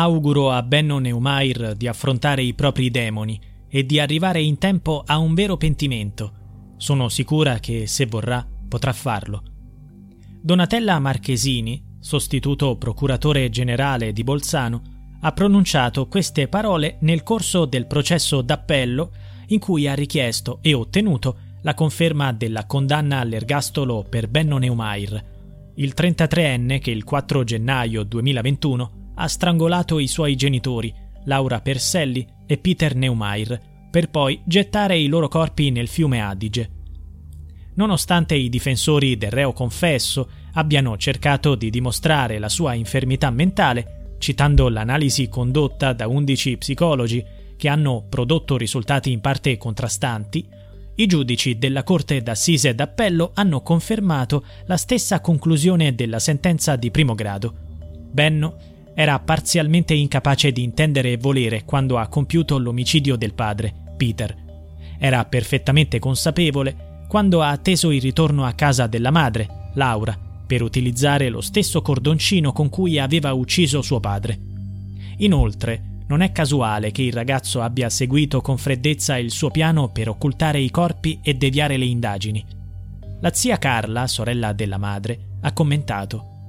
Auguro a Benno Neumayer di affrontare i propri demoni e di arrivare in tempo a un vero pentimento. Sono sicura che, se vorrà, potrà farlo. Donatella Marchesini, sostituto procuratore generale di Bolzano, ha pronunciato queste parole nel corso del processo d'appello in cui ha richiesto e ottenuto la conferma della condanna all'ergastolo per Benno Neumayer, il 33enne che il 4 gennaio 2021 ha strangolato i suoi genitori, Laura Perselli e Peter Neumayer, per poi gettare i loro corpi nel fiume Adige. Nonostante i difensori del reo confesso abbiano cercato di dimostrare la sua infermità mentale, citando l'analisi condotta da 11 psicologi che hanno prodotto risultati in parte contrastanti, i giudici della Corte d'Assise d'Appello hanno confermato la stessa conclusione della sentenza di primo grado. Benno era parzialmente incapace di intendere e volere quando ha compiuto l'omicidio del padre, Peter. Era perfettamente consapevole quando ha atteso il ritorno a casa della madre, Laura, per utilizzare lo stesso cordoncino con cui aveva ucciso suo padre. Inoltre, non è casuale che il ragazzo abbia seguito con freddezza il suo piano per occultare i corpi e deviare le indagini. La zia Carla, sorella della madre, ha commentato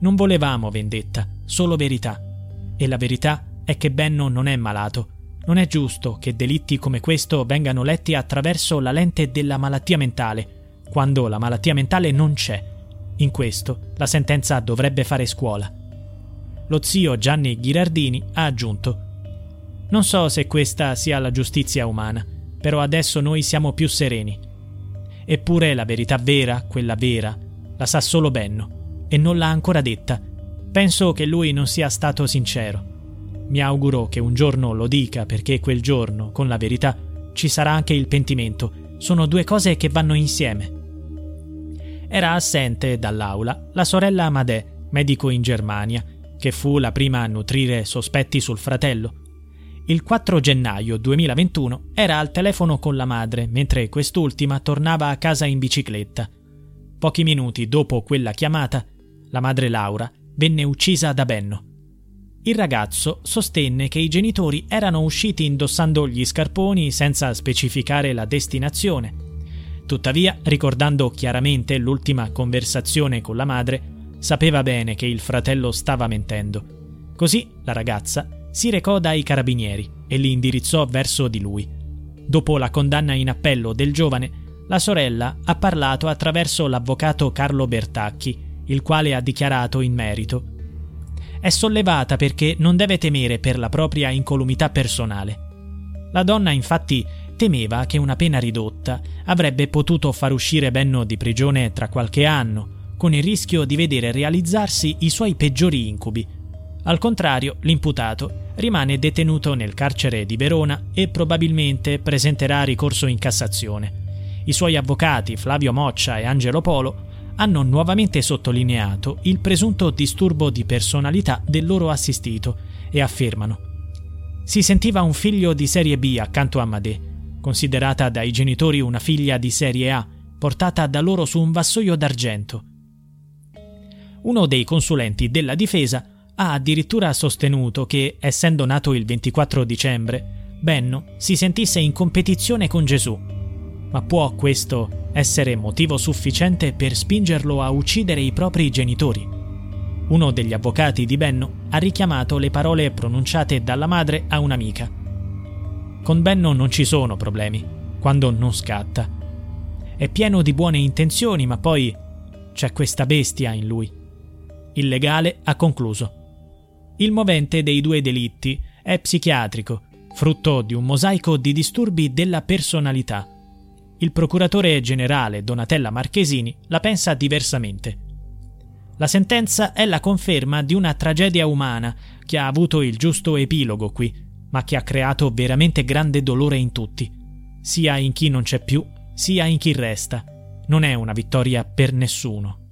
Non volevamo vendetta, solo verità. E la verità è che Benno non è malato. Non è giusto che delitti come questo vengano letti attraverso la lente della malattia mentale, quando la malattia mentale non c'è. In questo la sentenza dovrebbe fare scuola. Lo zio Gianni Ghirardini ha aggiunto Non so se questa sia la giustizia umana, però adesso noi siamo più sereni. Eppure la verità vera, quella vera, la sa solo Benno, e non l'ha ancora detta. Penso che lui non sia stato sincero. Mi auguro che un giorno lo dica perché quel giorno, con la verità, ci sarà anche il pentimento. Sono due cose che vanno insieme. Era assente dall'aula la sorella Amadè, medico in Germania, che fu la prima a nutrire sospetti sul fratello. Il 4 gennaio 2021 era al telefono con la madre mentre quest'ultima tornava a casa in bicicletta. Pochi minuti dopo quella chiamata, la madre Laura venne uccisa da Benno. Il ragazzo sostenne che i genitori erano usciti indossando gli scarponi senza specificare la destinazione Tuttavia, ricordando chiaramente l'ultima conversazione con la madre, sapeva bene che il fratello stava mentendo. Così la ragazza si recò dai carabinieri e li indirizzò verso di lui. Dopo la condanna in appello del giovane, la sorella ha parlato attraverso l'avvocato Carlo Bertacchi, il quale ha dichiarato in merito. È sollevata perché non deve temere per la propria incolumità personale. La donna infatti temeva che una pena ridotta avrebbe potuto far uscire Benno di prigione tra qualche anno, con il rischio di vedere realizzarsi i suoi peggiori incubi. Al contrario, l'imputato rimane detenuto nel carcere di Verona e probabilmente presenterà ricorso in Cassazione. I suoi avvocati Flavio Moccia e Angelo Polo hanno nuovamente sottolineato il presunto disturbo di personalità del loro assistito e affermano si sentiva un figlio di serie B accanto a Madè considerata dai genitori una figlia di serie A, portata da loro su un vassoio d'argento. Uno dei consulenti della difesa ha addirittura sostenuto che, essendo nato il 24 dicembre, Benno si sentisse in competizione con Gesù. Ma può questo essere motivo sufficiente per spingerlo a uccidere i propri genitori? Uno degli avvocati di Benno ha richiamato le parole pronunciate dalla madre a un'amica. Con Benno non ci sono problemi, quando non scatta. È pieno di buone intenzioni, ma poi c'è questa bestia in lui. Il legale ha concluso. Il movente dei due delitti è psichiatrico, frutto di un mosaico di disturbi della personalità. Il procuratore generale Donatella Marchesini la pensa diversamente. La sentenza è la conferma di una tragedia umana che ha avuto il giusto epilogo qui, ma che ha creato veramente grande dolore in tutti, sia in chi non c'è più, sia in chi resta. Non è una vittoria per nessuno.